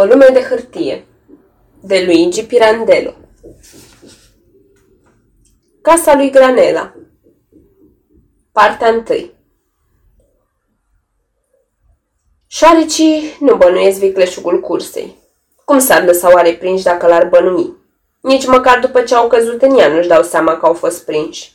O lume de hârtie de Luigi Pirandello Casa lui Granela Partea 1 Șoarecii nu bănuiesc vicleșugul cursei. Cum s-ar lăsa oare prinși dacă l-ar bănui? Nici măcar după ce au căzut în ea nu-și dau seama că au fost prinși.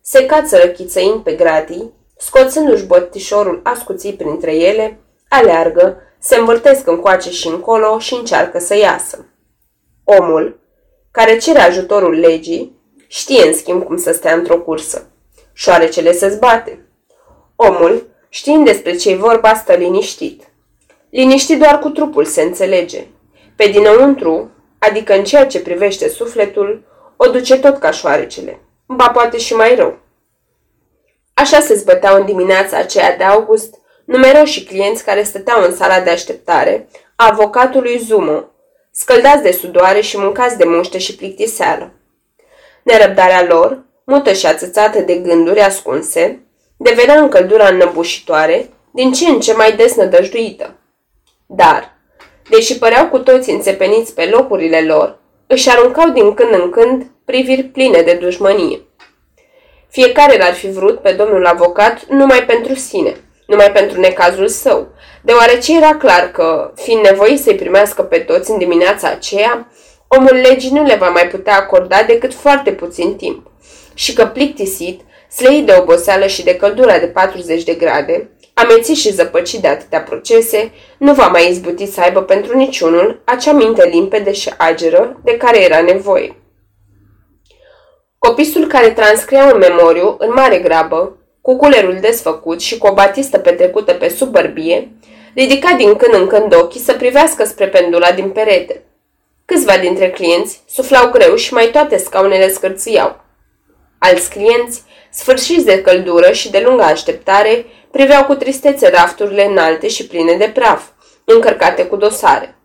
Se cață răchițăind pe gratii, scoțându-și botișorul ascuțit printre ele, aleargă, se învârtesc încoace și încolo și încearcă să iasă. Omul, care cere ajutorul legii, știe în schimb cum să stea într-o cursă. Șoarecele se zbate. Omul, știind despre ce vorba, stă liniștit. Liniștit doar cu trupul se înțelege. Pe dinăuntru, adică în ceea ce privește sufletul, o duce tot ca șoarecele. Ba poate și mai rău. Așa se zbăteau în dimineața aceea de august numeroși clienți care stăteau în sala de așteptare a avocatului Zumo, scăldați de sudoare și mâncați de muște și plictiseală. Nerăbdarea lor, mută și ațățată de gânduri ascunse, devenea în căldura înnăbușitoare, din ce în ce mai des nădăjduită. Dar, deși păreau cu toți înțepeniți pe locurile lor, își aruncau din când în când priviri pline de dușmănie. Fiecare l-ar fi vrut pe domnul avocat numai pentru sine – numai pentru necazul său, deoarece era clar că, fiind nevoit să-i primească pe toți în dimineața aceea, omul legii nu le va mai putea acorda decât foarte puțin timp și că plictisit, slăit de oboseală și de căldura de 40 de grade, amețit și zăpăcit de atâtea procese, nu va mai izbuti să aibă pentru niciunul acea minte limpede și ageră de care era nevoie. Copisul care transcria un memoriu în mare grabă, cu culerul desfăcut și cu o batistă petrecută pe sub bărbie, ridica din când în când ochii să privească spre pendula din perete. Câțiva dintre clienți suflau greu și mai toate scaunele scârțiau. Alți clienți, sfârșiți de căldură și de lungă așteptare, priveau cu tristețe rafturile înalte și pline de praf, încărcate cu dosare.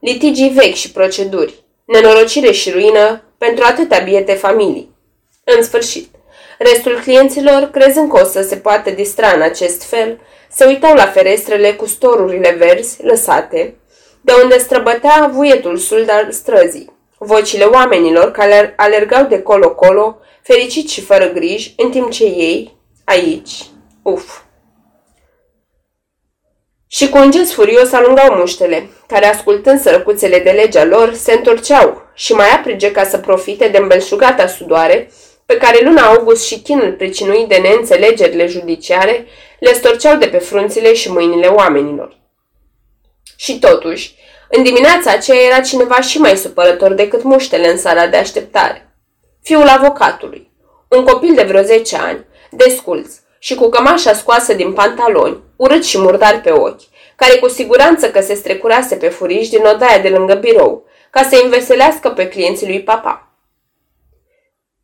Litigii vechi și proceduri, nenorocire și ruină pentru atâtea biete familii. În sfârșit, Restul clienților, crezând că o să se poată distra în acest fel, se uitau la ferestrele cu storurile verzi lăsate, de unde străbătea vuietul sud al străzii. Vocile oamenilor care alergau de colo-colo, fericiți și fără griji, în timp ce ei, aici, uf. Și cu un gest furios alungau muștele, care, ascultând sărăcuțele de legea lor, se întorceau și mai aprige ca să profite de îmbelșugata sudoare pe care luna august și chinul pricinuit de neînțelegerile judiciare le storceau de pe frunțile și mâinile oamenilor. Și totuși, în dimineața aceea era cineva și mai supărător decât muștele în sala de așteptare. Fiul avocatului, un copil de vreo 10 ani, desculț și cu cămașa scoasă din pantaloni, urât și murdar pe ochi, care cu siguranță că se strecurase pe furiș din odaia de lângă birou, ca să înveselească pe clienții lui papa.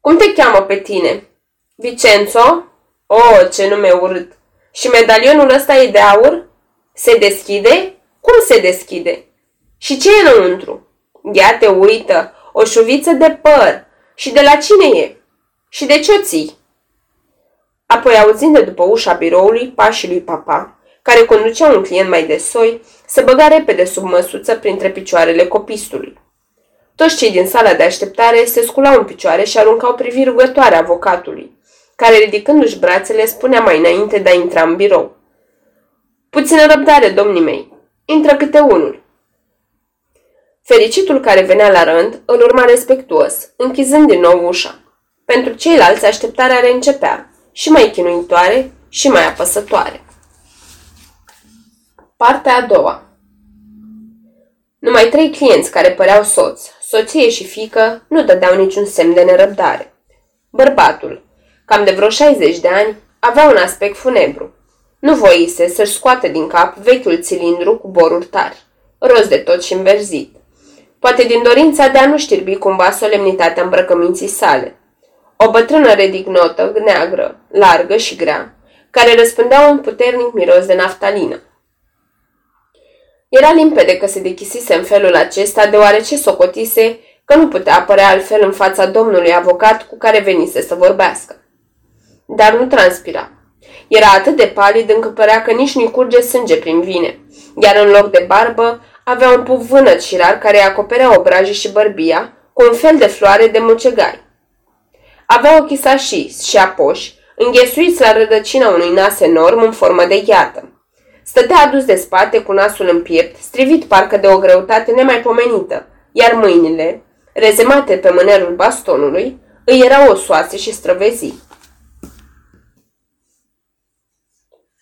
Cum te cheamă pe tine? Vicenzo? Oh, ce nume urât! Și medalionul ăsta e de aur? Se deschide? Cum se deschide? Și ce e înăuntru? Ia te uită, o șuviță de păr. Și de la cine e? Și de ce o ții? Apoi, auzind de după ușa biroului pașii lui papa, care conducea un client mai de soi, se băga repede sub măsuță printre picioarele copistului. Toți cei din sala de așteptare se sculau în picioare și aruncau priviri rugătoare avocatului, care, ridicându-și brațele, spunea mai înainte de a intra în birou. Puțină răbdare, domnii mei. Intră câte unul. Fericitul care venea la rând îl urma respectuos, închizând din nou ușa. Pentru ceilalți așteptarea reîncepea, și mai chinuitoare și mai apăsătoare. Partea a doua Numai trei clienți care păreau soți, Soție și fică nu dădeau niciun semn de nerăbdare. Bărbatul, cam de vreo 60 de ani, avea un aspect funebru. Nu voise să-și scoată din cap vechiul cilindru cu boruri tari, roz de tot și înverzit. Poate din dorința de a nu știrbi cumva solemnitatea îmbrăcăminții sale. O bătrână redignotă, neagră, largă și grea, care răspândea un puternic miros de naftalină. Era limpede că se dechisise în felul acesta, deoarece socotise că nu putea apărea altfel în fața domnului avocat cu care venise să vorbească. Dar nu transpira. Era atât de palid încât părea că nici nu-i curge sânge prin vine, iar în loc de barbă avea un puf vânăt și rar care acoperea obrajii și bărbia cu un fel de floare de mucegai. Avea ochii sașiți și apoși, înghesuiți la rădăcina unui nas enorm în formă de gheată. Stătea adus de spate cu nasul în piept, strivit parcă de o greutate nemaipomenită, iar mâinile, rezemate pe mânerul bastonului, îi erau osoase și străvezi.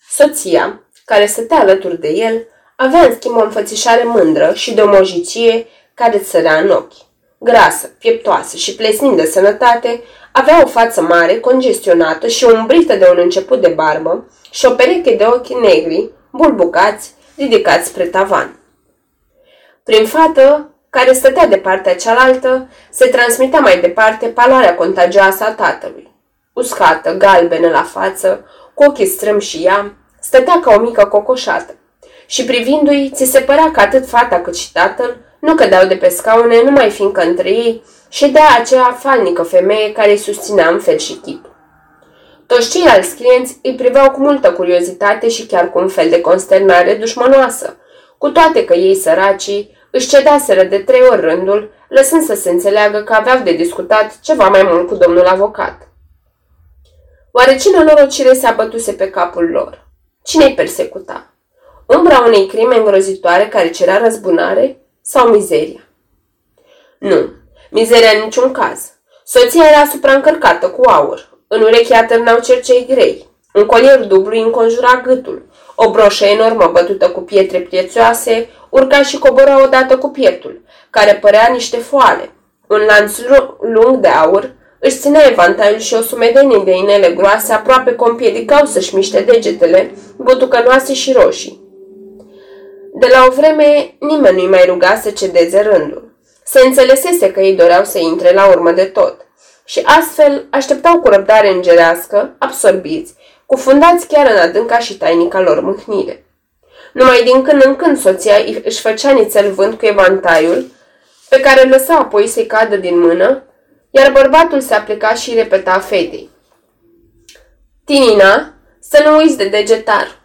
Soția, care stătea alături de el, avea în schimb o înfățișare mândră și de o mojicie care îți sărea în ochi. Grasă, pieptoasă și plesnind de sănătate, avea o față mare, congestionată și umbrită de un început de barbă și o pereche de ochi negri, bulbucați, ridicați spre tavan. Prin fată, care stătea de partea cealaltă, se transmitea mai departe paloarea contagioasă a tatălui. Uscată, galbenă la față, cu ochii strâm și ea, stătea ca o mică cocoșată. Și privindu-i, ți se părea că atât fata cât și tatăl nu cădeau de pe scaune, numai fiindcă între ei ședea aceea falnică femeie care îi susținea în fel și chip. Toți ceilalți clienți îi priveau cu multă curiozitate și chiar cu un fel de consternare dușmănoasă, cu toate că ei săracii își cedaseră de trei ori rândul, lăsând să se înțeleagă că aveau de discutat ceva mai mult cu domnul avocat. Oare cine lor cire se abătuse pe capul lor? Cine-i persecuta? Umbra unei crime îngrozitoare care cerea răzbunare sau mizeria? Nu, mizeria în niciun caz. Soția era supraîncărcată cu aur. În urechi atârnau cercei grei. Un colier dublu îi înconjura gâtul. O broșă enormă bătută cu pietre prețioase urca și cobora odată cu pieptul, care părea niște foale. Un lanț lung de aur își ținea evantaiul și o sumedenie de inele groase aproape că împiedicau să-și miște degetele, butucănoase și roșii. De la o vreme, nimeni nu-i mai ruga să cedeze rândul. Se înțelesese că ei doreau să intre la urmă de tot. Și astfel așteptau cu răbdare îngerească, absorbiți, cufundați chiar în adânca și tainica lor mâhnire. Numai din când în când soția își făcea nițel vânt cu evantaiul, pe care îl lăsa apoi să-i cadă din mână, iar bărbatul se aplica și repeta fetei. Tinina, să nu uiți de degetar.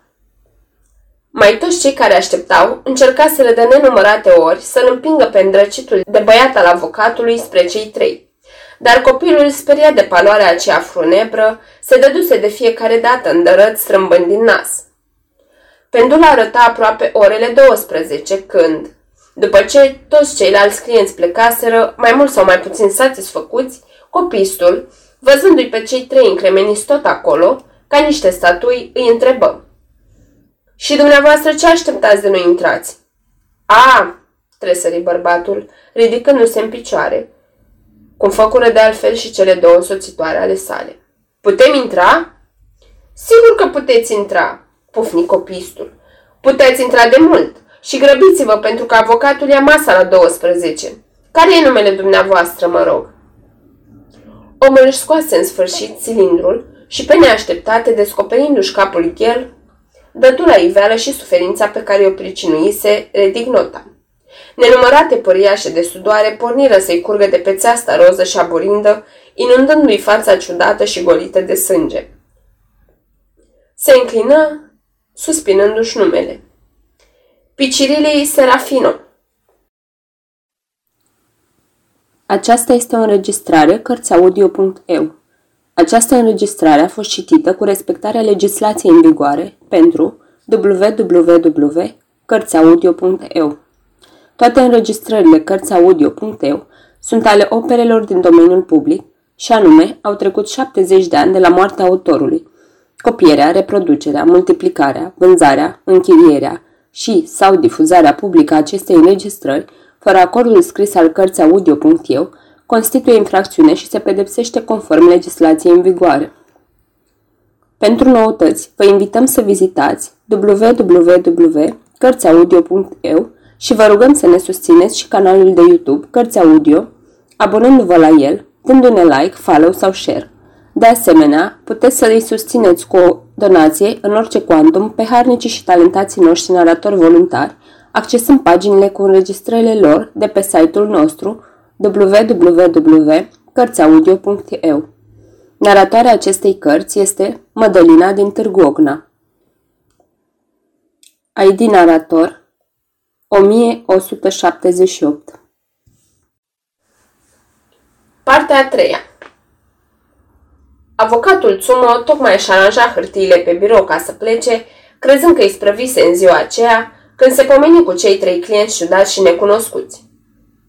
Mai toți cei care așteptau încercaseră de nenumărate ori să-l împingă pe îndrăcitul de băiat al avocatului spre cei trei. Dar copilul speria de paloarea aceea frunebră, se dăduse de fiecare dată îndărăt strâmbând din nas. Pendula arăta aproape orele 12 când, după ce toți ceilalți clienți plecaseră, mai mult sau mai puțin satisfăcuți, copistul, văzându-i pe cei trei încremeniți tot acolo, ca niște statui, îi întrebă. Și dumneavoastră ce așteptați de noi intrați? A, tresări bărbatul, ridicându-se în picioare, cum făcură de altfel și cele două însoțitoare ale sale. Putem intra? Sigur că puteți intra, pufni copistul. Puteți intra de mult și grăbiți-vă pentru că avocatul ia masa la 12. Care e numele dumneavoastră, mă rog? Omul își scoase în sfârșit cilindrul și pe neașteptate, descoperindu-și capul ghel, dădu la iveală și suferința pe care o pricinuise, ridic nota. Nenumărate păriașe de sudoare porniră să-i curgă de pe țeasta roză și aburindă, inundându-i fața ciudată și golită de sânge. Se înclină, suspinându-și numele. Picirilii Serafino Aceasta este o înregistrare Cărțiaudio.eu. Această înregistrare a fost citită cu respectarea legislației în vigoare pentru www.cărțiaudio.eu. Toate înregistrările Cărțiaudio.eu sunt ale operelor din domeniul public și anume au trecut 70 de ani de la moartea autorului. Copierea, reproducerea, multiplicarea, vânzarea, închirierea și sau difuzarea publică a acestei înregistrări, fără acordul scris al cărții audio.eu, constituie infracțiune și se pedepsește conform legislației în vigoare. Pentru noutăți, vă invităm să vizitați www.cărțiaudio.eu și vă rugăm să ne susțineți și canalul de YouTube Cărți Audio, abonându-vă la el, dându-ne like, follow sau share. De asemenea, puteți să îi susțineți cu o donație în orice cuantum pe harnicii și talentații noștri naratori voluntari, accesând paginile cu înregistrările lor de pe site-ul nostru www.cărțiaudio.eu. Naratoarea acestei cărți este Mădălina din Târgu Ogna. ID narator 1178 Partea a treia Avocatul Tsumo tocmai își aranja hârtiile pe birou ca să plece, crezând că îi sprăvise în ziua aceea, când se pomeni cu cei trei clienți ciudați și necunoscuți.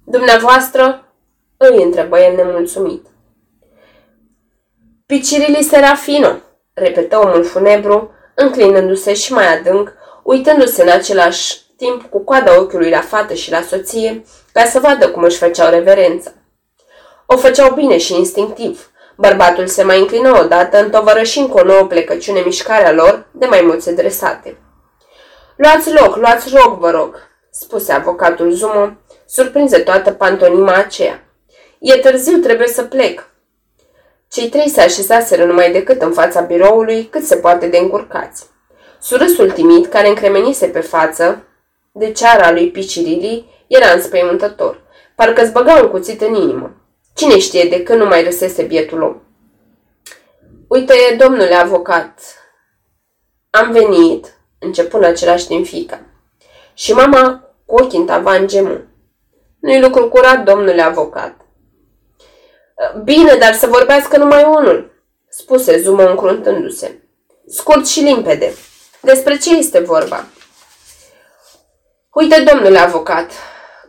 Dumneavoastră? îi întrebă el nemulțumit. Picirili Serafino, repetă omul funebru, înclinându-se și mai adânc, uitându-se în același timp cu coada ochiului la fată și la soție, ca să vadă cum își făceau reverență. O făceau bine și instinctiv. Bărbatul se mai înclină odată, întovărășind cu o nouă plecăciune mișcarea lor de maimuțe dresate. Luați loc, luați loc, vă rog, spuse avocatul Zumo, surprinze toată pantonima aceea. E târziu, trebuie să plec. Cei trei se așezaseră numai decât în fața biroului, cât se poate de încurcați. Surâsul timid, care încremenise pe față, de ceara lui Picirili, era înspăimântător. Parcă îți băga un cuțit în inimă. Cine știe de când nu mai răsese bietul om? Uite, domnule avocat, am venit, începu în același timp fica. Și mama cu ochii în tavan gemu. Nu-i lucru curat, domnule avocat. Bine, dar să vorbească numai unul, spuse Zumă încruntându-se. Scurt și limpede. Despre ce este vorba? Uite, domnule avocat,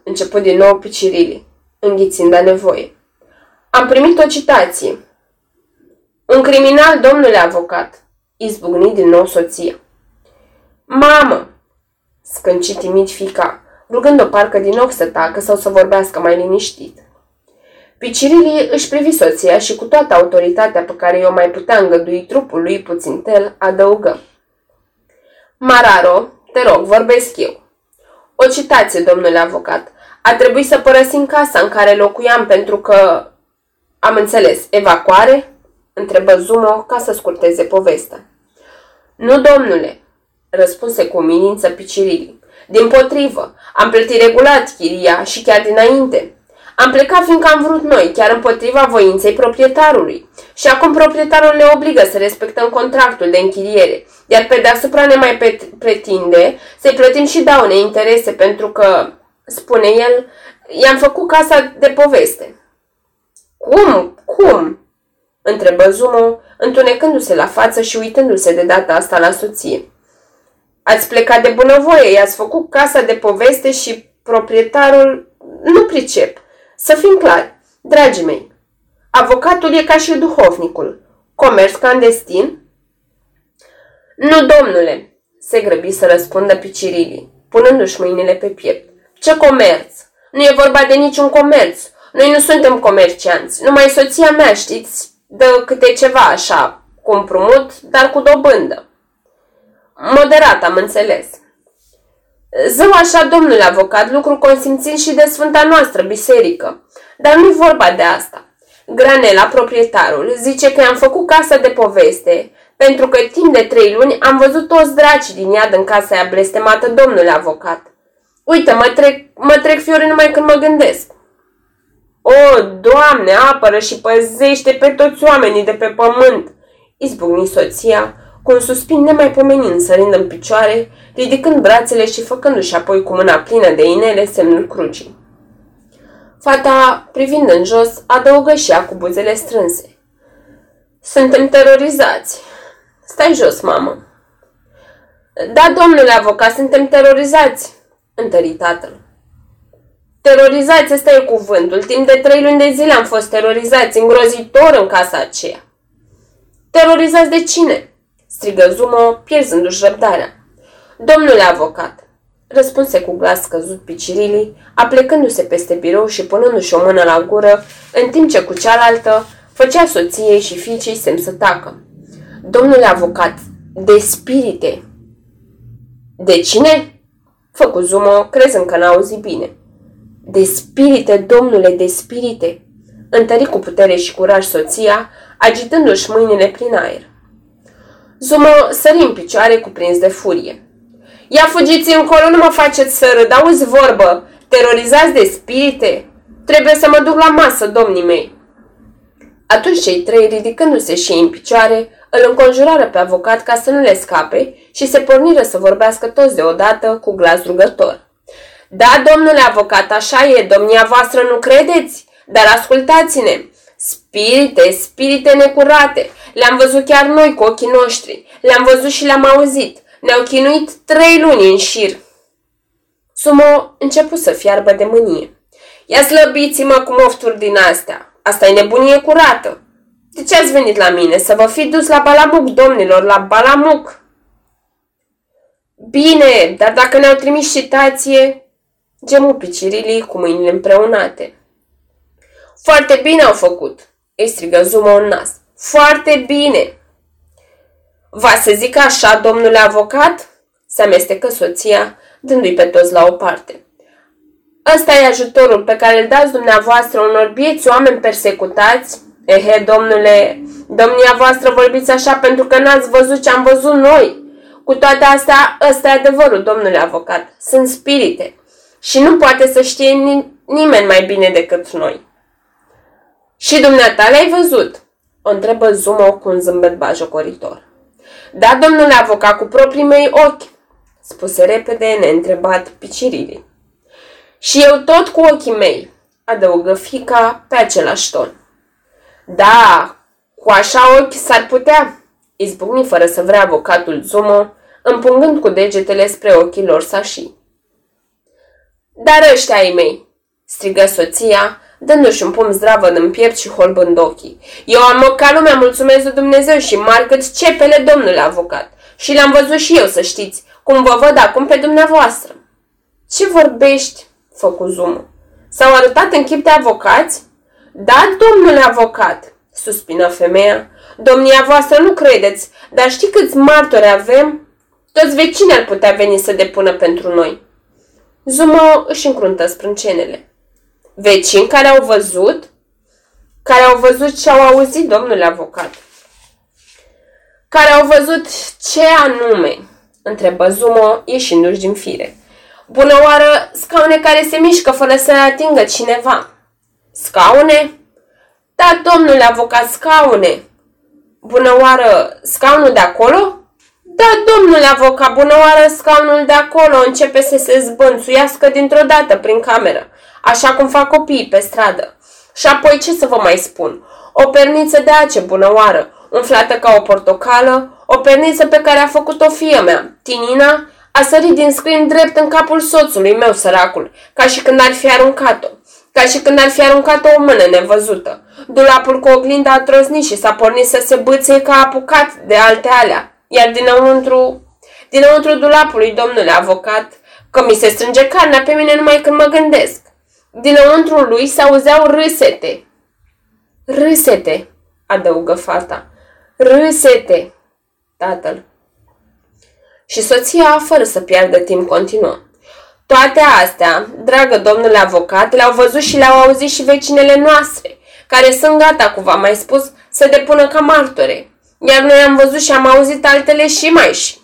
început din nou Picirili, înghițind de nevoie. Am primit o citație. Un criminal, domnule avocat, izbucni din nou soția. Mamă, scânci timid fica, rugând-o parcă din nou să tacă sau să vorbească mai liniștit. Picirili își privi soția și cu toată autoritatea pe care i-o mai putea îngădui trupul lui puțin tel, adăugă. Mararo, te rog, vorbesc eu. O citație, domnule avocat. A trebuit să părăsim casa în care locuiam pentru că am înțeles. Evacuare? Întrebă Zumo ca să scurteze povestea. Nu, domnule, răspunse cu umilință Picirili. Din potrivă, am plătit regulat chiria și chiar dinainte. Am plecat fiindcă am vrut noi, chiar împotriva voinței proprietarului. Și acum proprietarul ne obligă să respectăm contractul de închiriere, iar pe deasupra ne mai pretinde să-i plătim și daune interese pentru că, spune el, i-am făcut casa de poveste. Cum? Cum? întrebă Zumo, întunecându-se la față și uitându-se de data asta la soție. Ați plecat de bunăvoie, i-ați făcut casa de poveste și proprietarul... Nu pricep. Să fim clari, dragii mei, avocatul e ca și duhovnicul. Comerț clandestin? Nu, domnule, se grăbi să răspundă Picirili, punându-și mâinile pe piept. Ce comerț? Nu e vorba de niciun comerț. Noi nu suntem comercianți. Numai soția mea, știți, dă câte ceva așa, cu împrumut, dar cu dobândă. Moderat, am înțeles. Zău așa, domnule avocat, lucru consimțit și de sfânta noastră biserică. Dar nu-i vorba de asta. Granela, proprietarul, zice că i-am făcut casa de poveste, pentru că timp de trei luni am văzut toți dracii din iad în casa aia blestemată, domnule avocat. Uite, mă trec, mă trec fiori numai când mă gândesc. O, Doamne, apără și păzește pe toți oamenii de pe pământ, izbucni soția, cu un suspin nemaipomenind sărind în picioare, ridicând brațele și făcându-și apoi cu mâna plină de inele semnul crucii. Fata, privind în jos, adăugă și ea cu buzele strânse. Suntem terorizați. Stai jos, mamă. Da, domnule avocat, suntem terorizați, întări tatăl. Terorizați, ăsta e cuvântul. Timp de trei luni de zile am fost terorizați, îngrozitor în casa aceea. Terorizați de cine? Strigă Zumo, pierzându-și răbdarea. Domnule avocat, răspunse cu glas scăzut Picirili, aplecându-se peste birou și punându-și o mână la gură, în timp ce cu cealaltă făcea soției și fiicei semn să tacă. Domnule avocat, de spirite. De cine? Făcu Zumo, crezând că n-auzi bine. De spirite, domnule, de spirite! Întări cu putere și curaj soția, agitându-și mâinile prin aer. Zumă sări în picioare cuprins de furie. Ia fugiți încolo, nu mă faceți să râd, auzi vorbă, terorizați de spirite? Trebuie să mă duc la masă, domnii mei. Atunci cei trei, ridicându-se și ei în picioare, îl înconjurară pe avocat ca să nu le scape și se porniră să vorbească toți deodată cu glas rugător. Da, domnule avocat, așa e, domnia voastră nu credeți? Dar ascultați-ne! Spirite, spirite necurate! Le-am văzut chiar noi cu ochii noștri. Le-am văzut și le-am auzit. Ne-au chinuit trei luni în șir. Sumo început să fiarbă de mânie. Ia slăbiți-mă cu mofturi din astea. Asta e nebunie curată. De ce ați venit la mine? Să vă fi dus la Balamuc, domnilor, la Balamuc. Bine, dar dacă ne-au trimis citație... Gemu picirilii cu mâinile împreunate. Foarte bine au făcut, îi strigă Zuma în nas. Foarte bine! Va să zic așa, domnule avocat? Se amestecă soția, dându-i pe toți la o parte. Ăsta e ajutorul pe care îl dați dumneavoastră unor bieți oameni persecutați? Ehe, domnule, domnia voastră vorbiți așa pentru că n-ați văzut ce am văzut noi. Cu toate astea, ăsta e adevărul, domnule avocat. Sunt spirite. Și nu poate să știe nimeni mai bine decât noi. Și dumneata le-ai văzut? O întrebă Zumo cu un zâmbet bajocoritor. Da, domnule avocat, cu proprii mei ochi, spuse repede neîntrebat picirilii. Și eu tot cu ochii mei, adăugă fica pe același ton. Da, cu așa ochi s-ar putea, izbucni fără să vrea avocatul Zumo, împungând cu degetele spre ochii lor sași. Dar ăștia ai mei, strigă soția, dându-și un pumn zdravă în piept și holbând ochii. Eu am ca lumea, mulțumesc de Dumnezeu și marcăt cepele, domnule avocat. Și l-am văzut și eu, să știți, cum vă văd acum pe dumneavoastră. Ce vorbești? făcu Zumă. S-au arătat în chip de avocați? Da, domnule avocat, suspină femeia. Domnia voastră nu credeți, dar știi câți martori avem? Toți vecinii ar putea veni să depună pentru noi. Zumă își încruntă sprâncenele. Vecini care au văzut? Care au văzut ce au auzit, domnule avocat. Care au văzut ce anume? Întrebă Zumo, ieșindu-și din fire. Bună oară, scaune care se mișcă fără să atingă cineva. Scaune? Da, domnule avocat, scaune. Bună oară, scaunul de acolo? Da, domnule avocat, bună oară, scaunul de acolo începe să se zbânțuiască dintr-o dată prin cameră, așa cum fac copiii pe stradă. Și apoi ce să vă mai spun? O perniță de ace, bună oară, umflată ca o portocală, o perniță pe care a făcut-o fie mea, Tinina, a sărit din scrin drept în capul soțului meu, săracul, ca și când ar fi aruncat-o. Ca și când ar fi aruncat-o o mână nevăzută. Dulapul cu oglinda a troznit și s-a pornit să se bâție ca apucat de alte alea. Iar dinăuntru, dinăuntru dulapului, domnule avocat, că mi se strânge carnea pe mine numai când mă gândesc. Dinăuntru lui se auzeau râsete. Râsete, adăugă fata. Râsete, tatăl. Și soția, fără să piardă timp, continuă. Toate astea, dragă domnule avocat, le-au văzut și le-au auzit și vecinele noastre, care sunt gata, cum v-am mai spus, să depună ca martore. Iar noi am văzut și am auzit altele și mai și.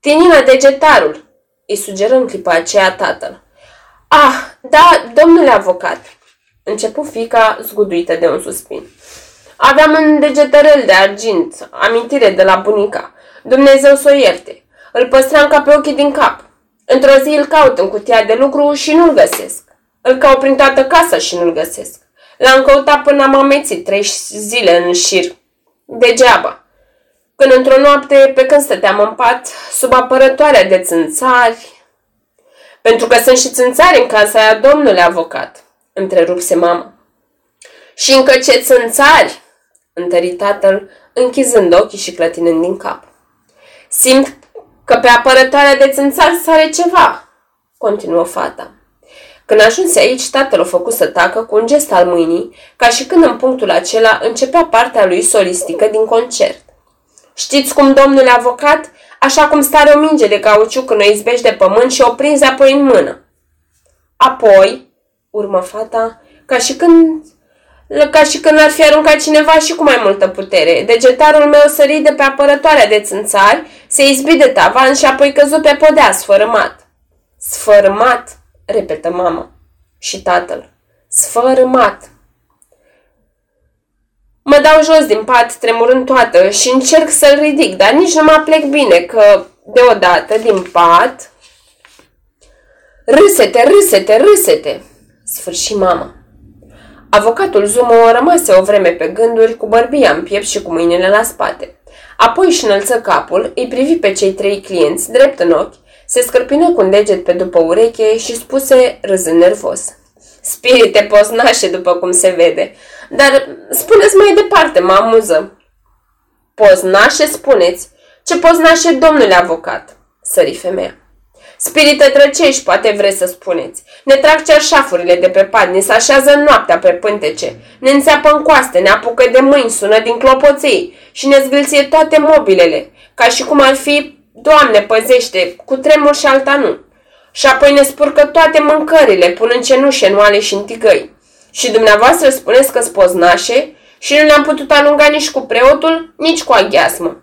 Tinina degetarul, îi sugeră în clipa aceea tatăl. Ah, da, domnule avocat, începu fica zguduită de un suspin. Aveam un degetărel de argint, amintire de la bunica. Dumnezeu să o ierte. Îl păstram ca pe ochii din cap. Într-o zi îl caut în cutia de lucru și nu-l găsesc. Îl caut prin toată casa și nu-l găsesc. L-am căutat până am amețit trei zile în șir. Degeaba. Când într-o noapte, pe când stăteam în pat, sub apărătoarea de țânțari... Pentru că sunt și țânțari în casa aia, domnule avocat, întrerupse mama. Și încă ce țânțari, întări tatăl, închizând ochii și clătinând din cap. Simt că pe apărătoarea de țânțari sare ceva, continuă fata. Când ajunse aici, tatăl o făcut să tacă cu un gest al mâinii, ca și când în punctul acela începea partea lui solistică din concert. Știți cum, domnule avocat, așa cum stare o minge de cauciuc când o izbești de pământ și o prinzi apoi în mână. Apoi, urmă fata, ca și când ca și când ar fi aruncat cineva și cu mai multă putere. Degetarul meu sări de pe apărătoarea de țânțari, se izbi de tavan și apoi căzu pe podea, sfărâmat. Sfărâmat, repetă mama. Și tatăl. Sfărâmat. Mă dau jos din pat, tremurând toată, și încerc să-l ridic, dar nici nu mă plec bine, că deodată, din pat, Râsete, râsete, râsete! Sfârși mama. Avocatul Zumo rămase o vreme pe gânduri, cu bărbia în piept și cu mâinile la spate. Apoi își înălță capul, îi privi pe cei trei clienți drept în ochi, se scărpină cu un deget pe după ureche și spuse râzând nervos. Spirite poznașe, după cum se vede. Dar spuneți mai departe, mă amuză. Poznașe spuneți? Ce poznașe, domnule avocat? Sări femeia. Spirite drăcești, poate vreți să spuneți. Ne trag cerșafurile de pe pad, ne se așează noaptea pe pântece, ne înțeapă în coaste, ne apucă de mâini, sună din clopoței și ne zgâlție toate mobilele, ca și cum ar fi, Doamne, păzește, cu tremur și alta nu. Și apoi ne spurcă toate mâncările, punând cenușe în oale și în tigăi. Și dumneavoastră spuneți că spoznașe și nu ne-am putut alunga nici cu preotul, nici cu aghiasmă.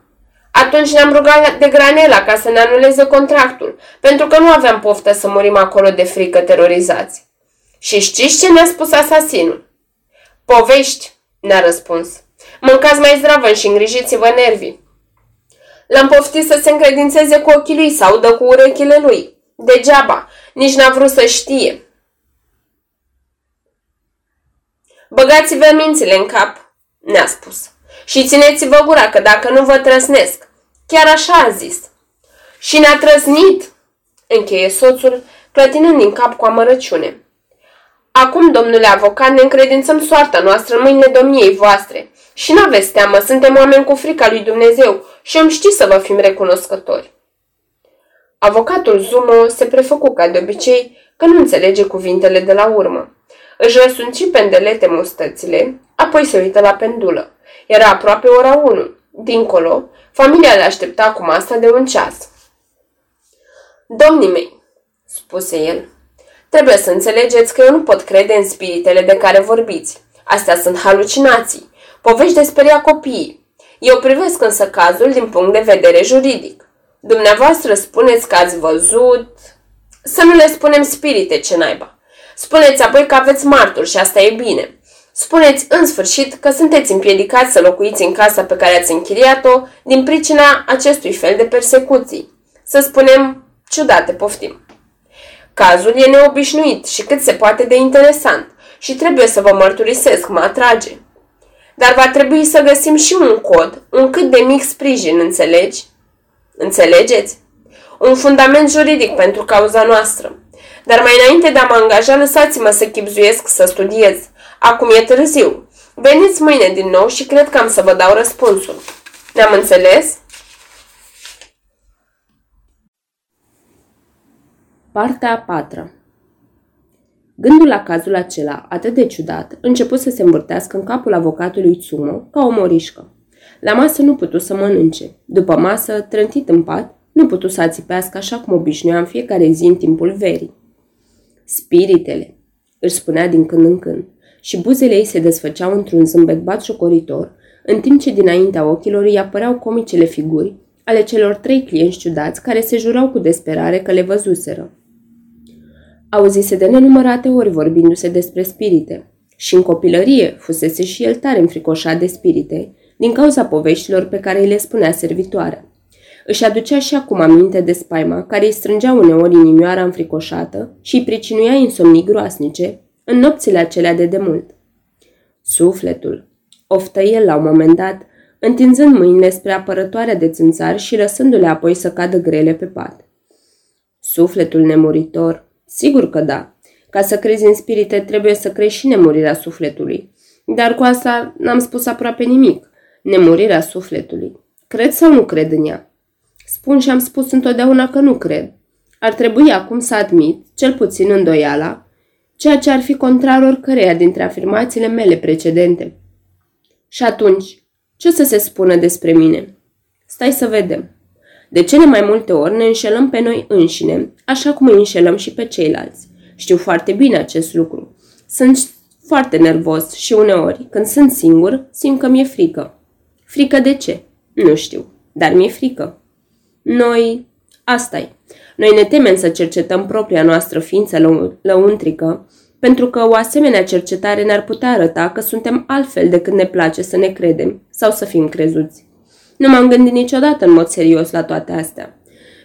Atunci ne-am rugat de Granela ca să ne anuleze contractul, pentru că nu aveam poftă să murim acolo de frică terorizați. Și știți ce ne-a spus asasinul? Povești, ne-a răspuns. Mâncați mai zdravă și îngrijiți-vă nervii. L-am poftit să se încredințeze cu ochii lui sau dă cu urechile lui. Degeaba, nici n-a vrut să știe. Băgați-vă mințile în cap, ne-a spus. Și țineți-vă gura că dacă nu vă trăsnesc. Chiar așa a zis. Și ne-a trăsnit, încheie soțul, clătinând din cap cu amărăciune. Acum, domnule avocat, ne încredințăm soarta noastră în mâinile domniei voastre. Și n-aveți teamă, suntem oameni cu frica lui Dumnezeu și am ști să vă fim recunoscători. Avocatul Zumo se prefăcu ca de obicei că nu înțelege cuvintele de la urmă. Își răsunci pendelete mustățile, apoi se uită la pendulă. Era aproape ora 1. Dincolo, familia le aștepta cu masa de un ceas. Domnii mei, spuse el, trebuie să înțelegeți că eu nu pot crede în spiritele de care vorbiți. Astea sunt halucinații, povești de speria copiii. Eu privesc însă cazul din punct de vedere juridic. Dumneavoastră spuneți că ați văzut... Să nu le spunem spirite, ce naiba. Spuneți apoi că aveți martori și asta e bine. Spuneți în sfârșit că sunteți împiedicați să locuiți în casa pe care ați închiriat-o din pricina acestui fel de persecuții. Să spunem ciudate, poftim. Cazul e neobișnuit și cât se poate de interesant și trebuie să vă mărturisesc, mă atrage. Dar va trebui să găsim și un cod, un cât de mic sprijin, înțelegi? Înțelegeți? Un fundament juridic pentru cauza noastră. Dar mai înainte de a mă angaja, lăsați-mă să chipzuiesc, să studiez. Acum e târziu. Veniți mâine din nou și cred că am să vă dau răspunsul. Ne-am înțeles? Partea a patra Gândul la cazul acela, atât de ciudat, început să se învârtească în capul avocatului Tsumo ca o morișcă. La masă nu putu să mănânce. După masă, trântit în pat, nu putu să ațipească așa cum obișnuia în fiecare zi în timpul verii. Spiritele, își spunea din când în când, și buzele ei se desfăceau într-un zâmbet batjocoritor, în timp ce dinaintea ochilor îi apăreau comicele figuri ale celor trei clienți ciudați care se jurau cu desperare că le văzuseră. Auzise de nenumărate ori vorbindu-se despre spirite și în copilărie fusese și el tare înfricoșat de spirite din cauza poveștilor pe care îi le spunea servitoarea. Își aducea și acum aminte de spaima care îi strângea uneori inimioara înfricoșată și îi pricinuia insomnii groasnice în nopțile acelea de demult. Sufletul, oftă el la un moment dat, întinzând mâinile spre apărătoarea de țânțari și lăsându-le apoi să cadă grele pe pat. Sufletul nemuritor, sigur că da. Ca să crezi în spirite trebuie să crezi și nemurirea sufletului. Dar cu asta n-am spus aproape nimic. Nemurirea sufletului. Cred sau nu cred în ea? Spun și am spus întotdeauna că nu cred. Ar trebui acum să admit, cel puțin îndoiala, ceea ce ar fi contrar oricăreia dintre afirmațiile mele precedente. Și atunci, ce să se spună despre mine? Stai să vedem. De cele mai multe ori ne înșelăm pe noi înșine, așa cum îi înșelăm și pe ceilalți. Știu foarte bine acest lucru. Sunt foarte nervos și uneori, când sunt singur, simt că mi-e frică. Frică de ce? Nu știu, dar mi-e frică. Noi, asta -i. Noi ne temem să cercetăm propria noastră ființă lau- lăuntrică, pentru că o asemenea cercetare ne-ar putea arăta că suntem altfel decât ne place să ne credem sau să fim crezuți. Nu m-am gândit niciodată în mod serios la toate astea.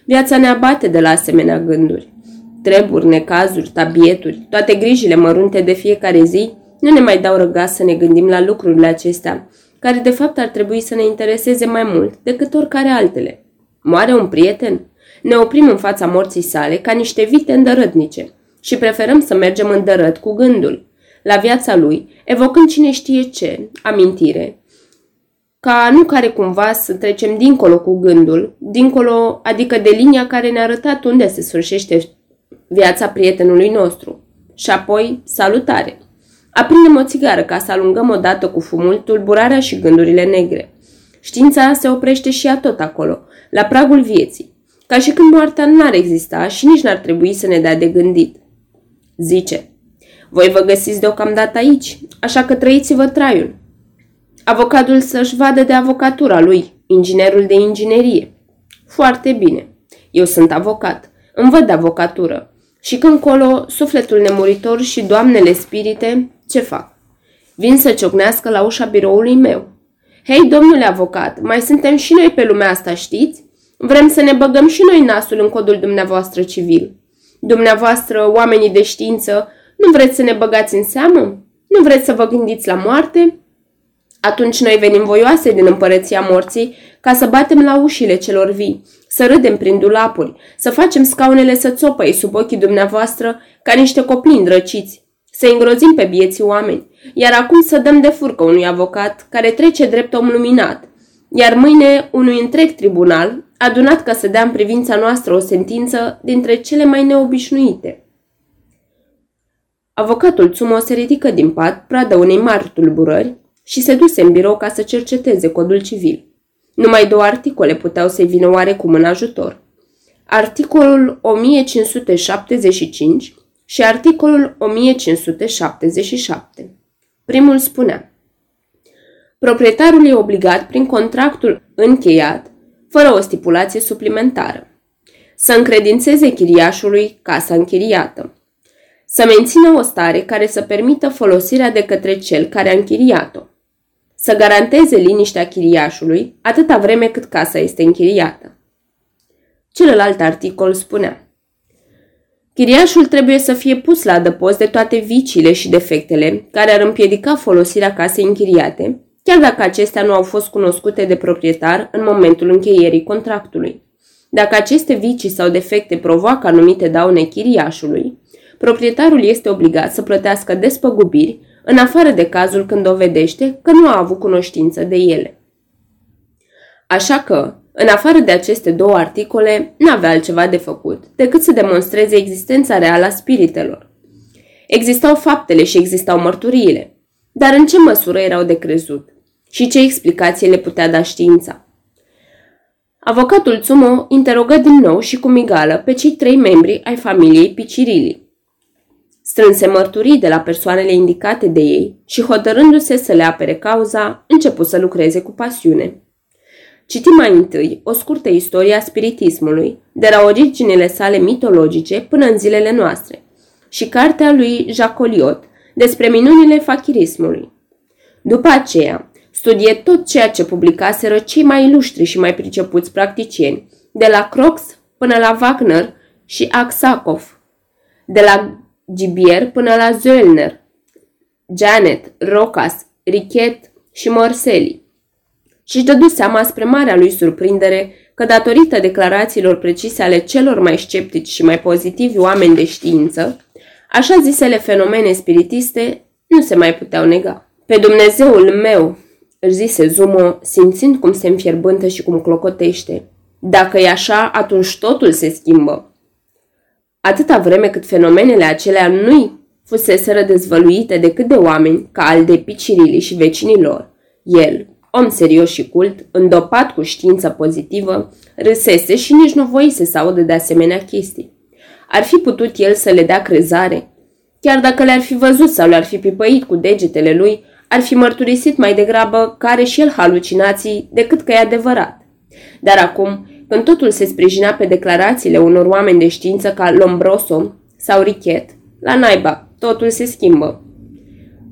Viața ne abate de la asemenea gânduri. Treburi, necazuri, tabieturi, toate grijile mărunte de fiecare zi nu ne mai dau răgaz să ne gândim la lucrurile acestea, care de fapt ar trebui să ne intereseze mai mult decât oricare altele. Moare un prieten? Ne oprim în fața morții sale ca niște vite îndărătnice și preferăm să mergem îndărăt cu gândul la viața lui, evocând cine știe ce, amintire, ca nu care cumva să trecem dincolo cu gândul, dincolo, adică de linia care ne-a arătat unde se sfârșește viața prietenului nostru. Și apoi, salutare! Aprindem o țigară ca să alungăm odată cu fumul tulburarea și gândurile negre. Știința se oprește și ea tot acolo, la pragul vieții, ca și când moartea n-ar exista și nici n-ar trebui să ne dea de gândit. Zice, voi vă găsiți deocamdată aici, așa că trăiți-vă traiul. Avocatul să-și vadă de avocatura lui, inginerul de inginerie. Foarte bine. Eu sunt avocat. Îmi văd de avocatură. Și când colo, sufletul nemuritor și doamnele spirite, ce fac? Vin să ciocnească la ușa biroului meu. Hei, domnule avocat, mai suntem și noi pe lumea asta, știți? Vrem să ne băgăm și noi nasul în codul dumneavoastră civil. Dumneavoastră, oamenii de știință, nu vreți să ne băgați în seamă? Nu vreți să vă gândiți la moarte? Atunci noi venim voioase din împărăția morții ca să batem la ușile celor vii, să râdem prin dulapuri, să facem scaunele să țopăi sub ochii dumneavoastră ca niște copii îndrăciți, să îngrozim pe bieții oameni, iar acum să dăm de furcă unui avocat care trece drept om luminat, iar mâine unui întreg tribunal, adunat ca să dea în privința noastră o sentință dintre cele mai neobișnuite. Avocatul Tsumo se ridică din pat, pradă unei mari tulburări și se duse în birou ca să cerceteze codul civil. Numai două articole puteau să-i vină oarecum în ajutor. Articolul 1575 și articolul 1577. Primul spunea Proprietarul e obligat prin contractul încheiat, fără o stipulație suplimentară, să încredințeze chiriașului casa închiriată, să mențină o stare care să permită folosirea de către cel care a închiriat-o, să garanteze liniștea chiriașului atâta vreme cât casa este închiriată. Celălalt articol spunea Chiriașul trebuie să fie pus la adăpost de toate viciile și defectele care ar împiedica folosirea casei închiriate, chiar dacă acestea nu au fost cunoscute de proprietar în momentul încheierii contractului. Dacă aceste vicii sau defecte provoacă anumite daune chiriașului, proprietarul este obligat să plătească despăgubiri în afară de cazul când dovedește că nu a avut cunoștință de ele. Așa că, în afară de aceste două articole, nu avea altceva de făcut decât să demonstreze existența reală a spiritelor. Existau faptele și existau mărturiile, dar în ce măsură erau de crezut și ce explicație le putea da știința. Avocatul Tsumo interogă din nou și cu migală pe cei trei membri ai familiei Picirili, strânse mărturii de la persoanele indicate de ei și, hotărându-se să le apere cauza, începu să lucreze cu pasiune. Citim mai întâi o scurtă istorie a spiritismului, de la originile sale mitologice până în zilele noastre, și cartea lui Jacoliot despre minunile fachirismului. După aceea, studie tot ceea ce publicaseră cei mai ilustri și mai pricepuți practicieni, de la Crox până la Wagner și Aksakov, de la Gibier până la Zöllner, Janet, Rocas, Richet și Morselli. Și-și dădu seama spre marea lui surprindere că datorită declarațiilor precise ale celor mai sceptici și mai pozitivi oameni de știință, așa zisele fenomene spiritiste nu se mai puteau nega. Pe Dumnezeul meu, își zise Zumo, simțind cum se înfierbântă și cum clocotește. Dacă e așa, atunci totul se schimbă. Atâta vreme cât fenomenele acelea nu-i fuseseră dezvăluite decât de oameni ca al de Picirilii și vecinilor, el, om serios și cult, îndopat cu știință pozitivă, râsese și nici nu voise să audă de asemenea chestii. Ar fi putut el să le dea crezare? Chiar dacă le-ar fi văzut sau le-ar fi pipăit cu degetele lui, ar fi mărturisit mai degrabă că are și el halucinații decât că e adevărat. Dar acum când totul se sprijinea pe declarațiile unor oameni de știință ca Lombroso sau Richet, la naiba, totul se schimbă.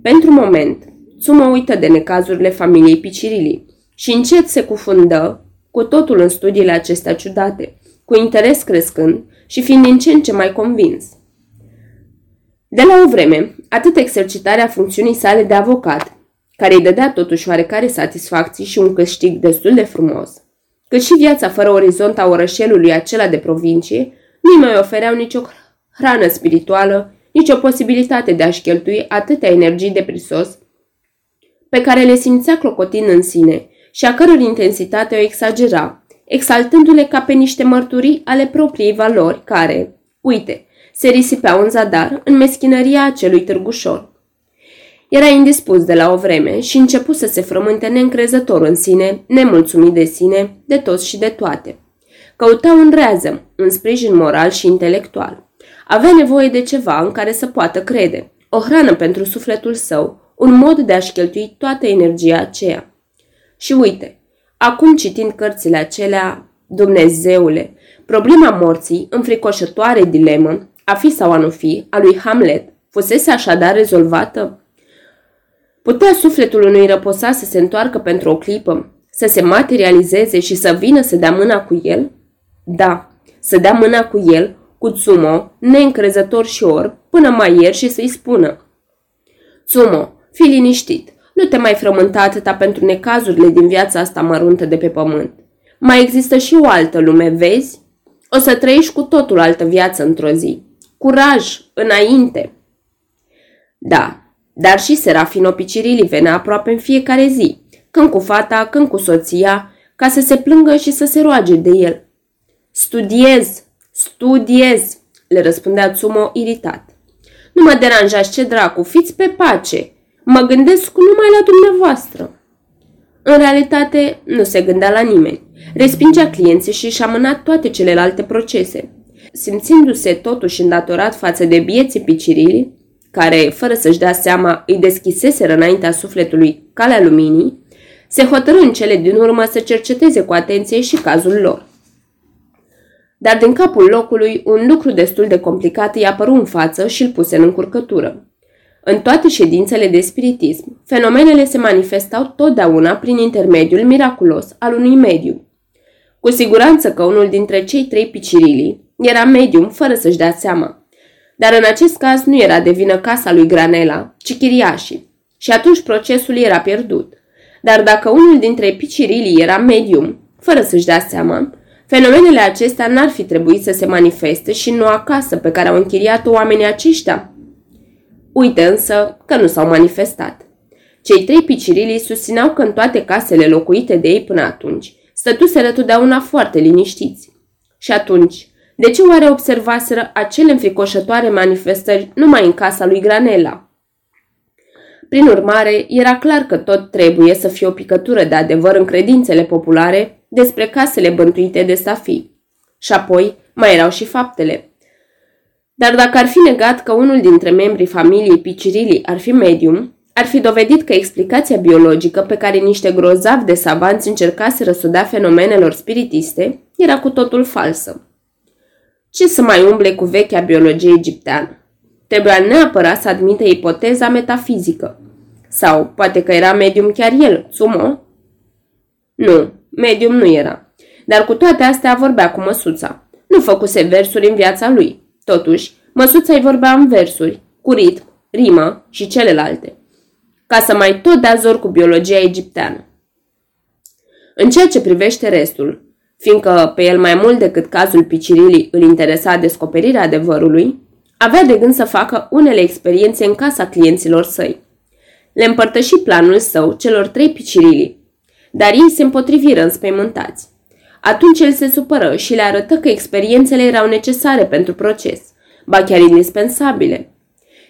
Pentru moment, Sumă uită de necazurile familiei Picirili și încet se cufundă cu totul în studiile acestea ciudate, cu interes crescând și fiind din ce în ce mai convins. De la o vreme, atât exercitarea funcțiunii sale de avocat, care îi dădea totuși oarecare satisfacții și un câștig destul de frumos, cât și viața fără orizont a orășelului acela de provincie, nu mai ofereau nicio hrană spirituală, nicio posibilitate de a-și cheltui atâtea energii de prisos pe care le simțea clocotind în sine și a căror intensitate o exagera, exaltându-le ca pe niște mărturii ale propriei valori care, uite, se risipeau în zadar în meschinăria acelui târgușor. Era indispus de la o vreme și început să se frământe neîncrezător în sine, nemulțumit de sine, de toți și de toate. Căuta un reazăm, un sprijin moral și intelectual. Avea nevoie de ceva în care să poată crede, o hrană pentru sufletul său, un mod de a-și cheltui toată energia aceea. Și uite, acum citind cărțile acelea, Dumnezeule, problema morții, înfricoșătoare dilemă, a fi sau a nu fi, a lui Hamlet, fusese așadar rezolvată? Putea sufletul unui răposat să se întoarcă pentru o clipă, să se materializeze și să vină să dea mâna cu el? Da, să dea mâna cu el, cu Tsumo, neîncrezător și orb, până mai ieri și să-i spună. Tsumo, fii liniștit, nu te mai frământa atâta pentru necazurile din viața asta măruntă de pe pământ. Mai există și o altă lume, vezi? O să trăiești cu totul altă viață într-o zi. Curaj, înainte! Da, dar și Serafino Picirili venea aproape în fiecare zi, când cu fata, când cu soția, ca să se plângă și să se roage de el. Studiez, studiez, le răspundea Tsumo iritat. Nu mă deranjați ce dracu, fiți pe pace. Mă gândesc numai la dumneavoastră. În realitate, nu se gândea la nimeni. Respingea clienții și și-a mânat toate celelalte procese. Simțindu-se totuși îndatorat față de bieții picirilii, care, fără să-și dea seama, îi deschiseseră înaintea sufletului calea luminii, se hotărâ în cele din urmă să cerceteze cu atenție și cazul lor. Dar din capul locului, un lucru destul de complicat îi apăru în față și îl puse în încurcătură. În toate ședințele de spiritism, fenomenele se manifestau totdeauna prin intermediul miraculos al unui mediu. Cu siguranță că unul dintre cei trei picirilii era medium fără să-și dea seama. Dar în acest caz nu era de vină casa lui Granela, ci chiriașii. Și atunci procesul era pierdut. Dar dacă unul dintre picirilii era medium, fără să-și dea seama, fenomenele acestea n-ar fi trebuit să se manifeste și nu acasă pe care au închiriat oamenii aceștia. Uite însă că nu s-au manifestat. Cei trei picirilii susțineau că în toate casele locuite de ei până atunci stătuseră totdeauna foarte liniștiți. Și atunci, de ce oare observaseră acele înfricoșătoare manifestări numai în casa lui Granela? Prin urmare, era clar că tot trebuie să fie o picătură de adevăr în credințele populare despre casele bântuite de Safi. Și apoi mai erau și faptele. Dar dacă ar fi negat că unul dintre membrii familiei Picirilii ar fi medium, ar fi dovedit că explicația biologică pe care niște grozavi de savanți încercaseră să o dea fenomenelor spiritiste era cu totul falsă. Ce să mai umble cu vechea biologie egipteană? Trebuia neapărat să admită ipoteza metafizică. Sau poate că era medium chiar el, Sumo? Nu, medium nu era. Dar cu toate astea vorbea cu măsuța. Nu făcuse versuri în viața lui. Totuși, măsuța îi vorbea în versuri, cu ritm, rimă și celelalte. Ca să mai tot dea zor cu biologia egipteană. În ceea ce privește restul, fiindcă pe el mai mult decât cazul Picirilii îl interesa descoperirea adevărului, avea de gând să facă unele experiențe în casa clienților săi. Le împărtăși planul său celor trei Picirilii, dar ei se împotriviră înspăimântați. Atunci el se supără și le arătă că experiențele erau necesare pentru proces, ba chiar indispensabile.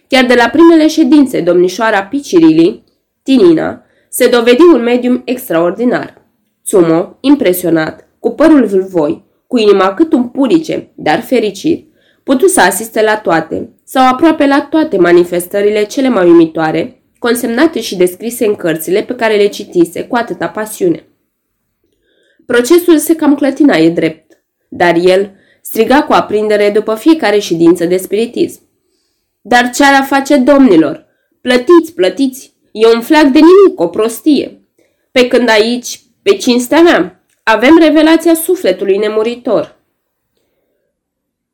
Chiar de la primele ședințe, domnișoara Picirilii, Tinina, se dovedi un medium extraordinar. Tsumo, impresionat, cu părul vâlvoi, cu inima cât un purice, dar fericit, putu să asiste la toate, sau aproape la toate manifestările cele mai uimitoare, consemnate și descrise în cărțile pe care le citise cu atâta pasiune. Procesul se cam clătina, e drept, dar el striga cu aprindere după fiecare ședință de spiritism. Dar ce ar face domnilor? Plătiți, plătiți! E un flac de nimic, o prostie. Pe când aici, pe cinstea mea, avem revelația sufletului nemuritor.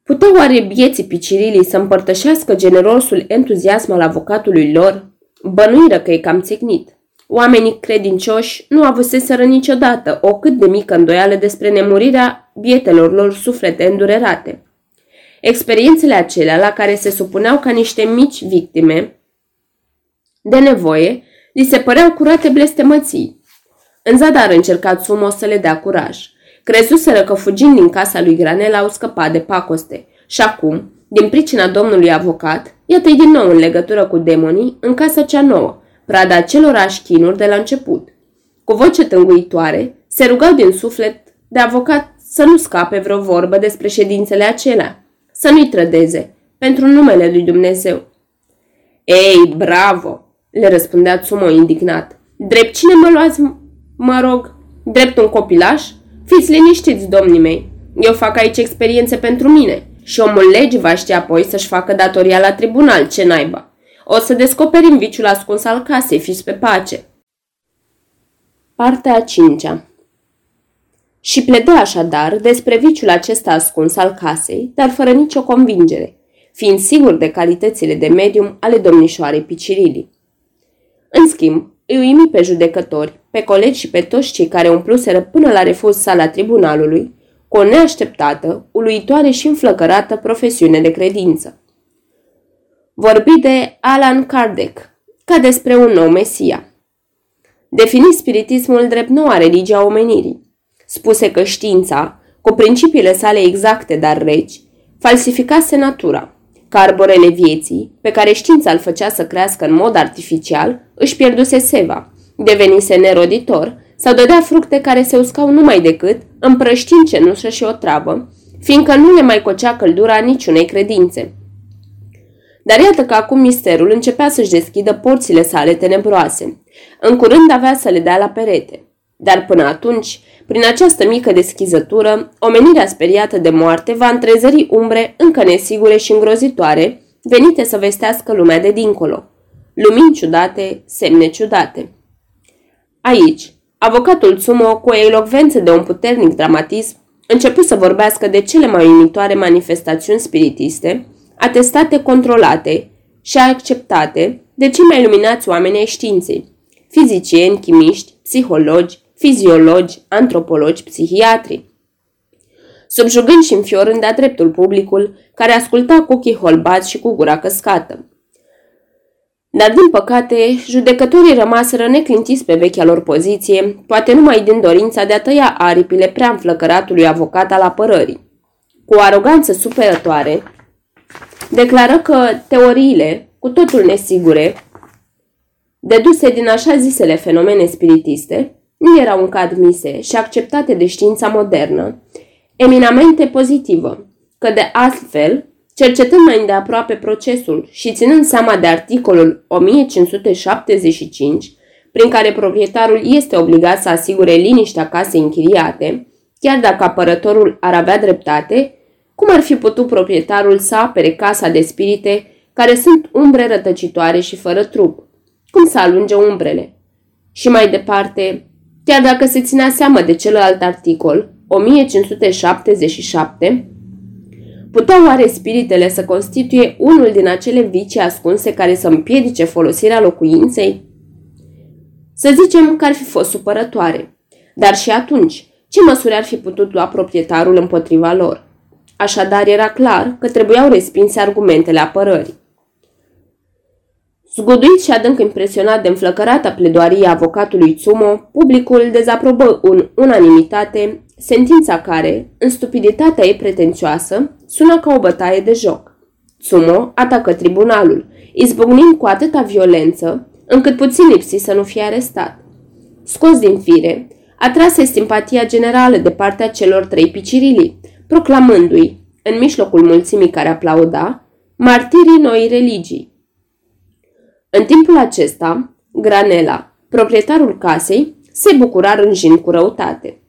Puteau oare bieții picirilii să împărtășească generosul entuziasm al avocatului lor? Bănuiră că e cam țicnit. Oamenii credincioși nu avuseseră niciodată o cât de mică îndoială despre nemurirea bietelor lor suflete îndurerate. Experiențele acelea la care se supuneau ca niște mici victime de nevoie, li se păreau curate blestemății. În zadar încercat Sumo să le dea curaj. Crezuseră că fugind din casa lui Granel au scăpat de pacoste și acum, din pricina domnului avocat, iată-i din nou în legătură cu demonii în casa cea nouă, prada acelorași chinuri de la început. Cu voce tânguitoare, se rugau din suflet de avocat să nu scape vreo vorbă despre ședințele acelea, să nu-i trădeze, pentru numele lui Dumnezeu. Ei, bravo!" le răspundea Tsumo indignat. Drept cine mă luați, mă rog? Drept un copilaș? Fiți liniștiți, domnii mei. Eu fac aici experiențe pentru mine și omul legii va ști apoi să-și facă datoria la tribunal, ce naiba. O să descoperim viciul ascuns al casei, fiți pe pace. Partea a cincea Și pledă așadar despre viciul acesta ascuns al casei, dar fără nicio convingere, fiind sigur de calitățile de medium ale domnișoarei Picirilii. În schimb, îi uimi pe judecători, pe colegi și pe toți cei care umpluseră până la refuz sala tribunalului, cu o neașteptată, uluitoare și înflăcărată profesiune de credință. Vorbi de Alan Kardec, ca despre un nou mesia. Defini spiritismul drept noua religia omenirii. Spuse că știința, cu principiile sale exacte, dar reci, falsificase natura, că arborele vieții, pe care știința îl făcea să crească în mod artificial, își pierduse seva, devenise neroditor sau dădea fructe care se uscau numai decât împrăștind cenușă și o travă, fiindcă nu le mai cocea căldura niciunei credințe. Dar iată că acum misterul începea să-și deschidă porțile sale tenebroase. În curând avea să le dea la perete. Dar până atunci, prin această mică deschizătură, omenirea speriată de moarte va întrezări umbre încă nesigure și îngrozitoare, venite să vestească lumea de dincolo. Lumini ciudate, semne ciudate. Aici, avocatul Tsumo, cu o elocvență de un puternic dramatism, început să vorbească de cele mai uimitoare manifestațiuni spiritiste, atestate controlate și acceptate de cei mai luminați oameni ai științei, fizicieni, chimiști, psihologi, fiziologi, antropologi, psihiatri. Subjugând și înfiorând de-a dreptul publicul, care asculta cu ochii holbați și cu gura căscată. Dar, din păcate, judecătorii rămaseră neclintiți pe vechea lor poziție, poate numai din dorința de a tăia aripile prea înflăcăratului avocat al apărării. Cu o aroganță superătoare, declară că teoriile, cu totul nesigure, deduse din așa zisele fenomene spiritiste, nu erau încă admise și acceptate de știința modernă, eminamente pozitivă, că de astfel, cercetând mai îndeaproape procesul și ținând seama de articolul 1575, prin care proprietarul este obligat să asigure liniștea casei închiriate, chiar dacă apărătorul ar avea dreptate, cum ar fi putut proprietarul să apere casa de spirite care sunt umbre rătăcitoare și fără trup? Cum să alunge umbrele? Și mai departe, chiar dacă se ținea seamă de celălalt articol, 1577, puteau oare spiritele să constituie unul din acele vicii ascunse care să împiedice folosirea locuinței? Să zicem că ar fi fost supărătoare, dar și atunci, ce măsuri ar fi putut lua proprietarul împotriva lor? Așadar era clar că trebuiau respinse argumentele apărării. Zguduit și adânc impresionat de înflăcărata pledoarie avocatului Tsumo, publicul dezaprobă în unanimitate sentința care, în stupiditatea ei pretențioasă, sună ca o bătaie de joc. Tsumo atacă tribunalul, izbucnind cu atâta violență, încât puțin lipsi să nu fie arestat. Scos din fire, atrase simpatia generală de partea celor trei picirilii, proclamându-i, în mijlocul mulțimii care aplauda, martirii noii religii. În timpul acesta, Granela, proprietarul casei, se bucura rânjind cu răutate.